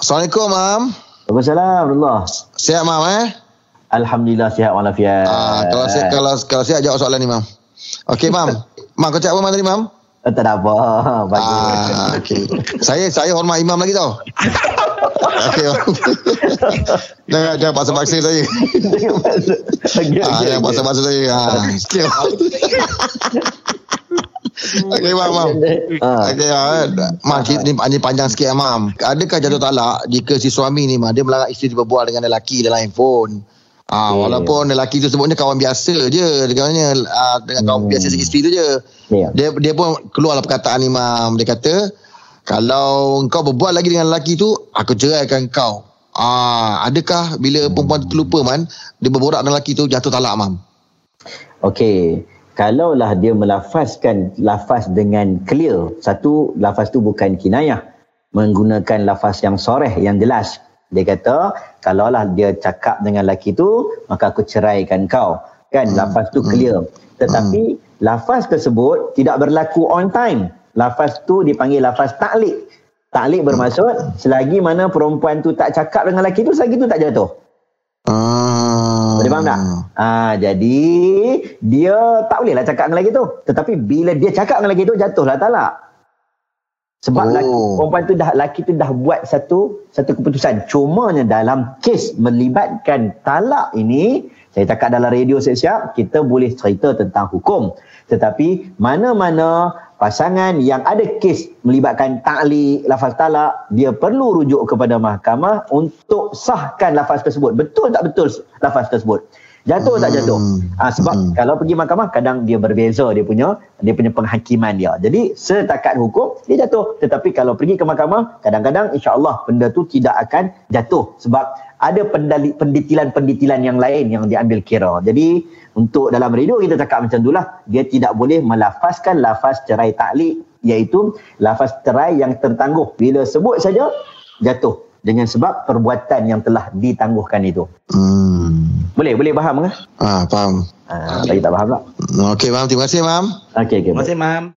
Assalamualaikum, Mam. Waalaikumsalam, Allah. Sihat, Mam, eh? Alhamdulillah sihat walafiat. Ah, kalau sihat, kalau, kalau sihat, jawab soalan ni, Mam. Okey, Mam. Mam, kau cakap apa, Mam, tadi, Mam? Eh, tak ada apa. Bagus. Ah, okey. saya saya hormat imam lagi tau. Okey. Mam. jangan jangan paksa-paksa saya. Okey, Ah, okey, jangan okey. paksa-paksa saya. Ah, okey. Mam. Okey, Mam, Mam. Ah. Okey, ah, Mam, cerita ni, ni panjang sikit, ah, Mam. Adakah jatuh talak jika si suami ni, Mam, dia melarang isteri berbual dengan lelaki dalam handphone? Ah, Okey. walaupun lelaki tu sebutnya kawan biasa je dengannya ah, dengan kawan Hmm. biasa isteri tu je. Ya. Dia dia pun keluarlah perkataan imam. Dia kata, kalau kau berbuat lagi dengan lelaki tu, aku ceraikan kau. Ah, adakah bila perempuan tu terlupa man, dia berborak dengan lelaki tu jatuh talak mam? Okey. Kalaulah dia melafazkan lafaz dengan clear. Satu, lafaz tu bukan kinayah. Menggunakan lafaz yang soreh, yang jelas. Dia kata, kalaulah dia cakap dengan lelaki tu, maka aku ceraikan kau. Kan, lafaz tu clear. Tetapi, lafaz tersebut tidak berlaku on time. Lafaz tu dipanggil lafaz taklik. Taklik bermaksud, selagi mana perempuan tu tak cakap dengan lelaki tu, selagi tu tak jatuh. Ah. Boleh faham tak? Ah, jadi dia tak bolehlah cakap dengan lelaki tu. Tetapi bila dia cakap dengan lelaki tu jatuhlah talak. Sebab Oh. laki, perempuan tu dah lelaki tu dah buat satu satu keputusan. Cumanya dalam kes melibatkan talak ini, saya cakap dalam radio siap-siap, kita boleh cerita tentang hukum. Tetapi mana-mana pasangan yang ada kes melibatkan taklik, lafaz talak, dia perlu rujuk kepada mahkamah untuk sahkan lafaz tersebut. Betul tak betul lafaz tersebut? Jatuh tak jatuh? Hmm. Ha, sebab Hmm. kalau pergi mahkamah kadang dia berbeza dia punya dia punya penghakiman dia. Jadi setakat hukum dia jatuh. Tetapi kalau pergi ke mahkamah kadang-kadang insya-Allah benda tu tidak akan jatuh sebab ada pendali- pendetilan-pendetilan yang lain yang diambil kira. Jadi untuk dalam radio kita cakap macam itulah dia tidak boleh melafazkan lafaz cerai taklik iaitu lafaz cerai yang tertangguh. Bila sebut saja jatuh dengan sebab perbuatan yang telah ditangguhkan itu. Hmm. Boleh boleh faham ke? Ah, faham. Ah, bagi tak faham tak? Okey, mam. Terima kasih, mam. Okey okey. Terima kasih, Mam.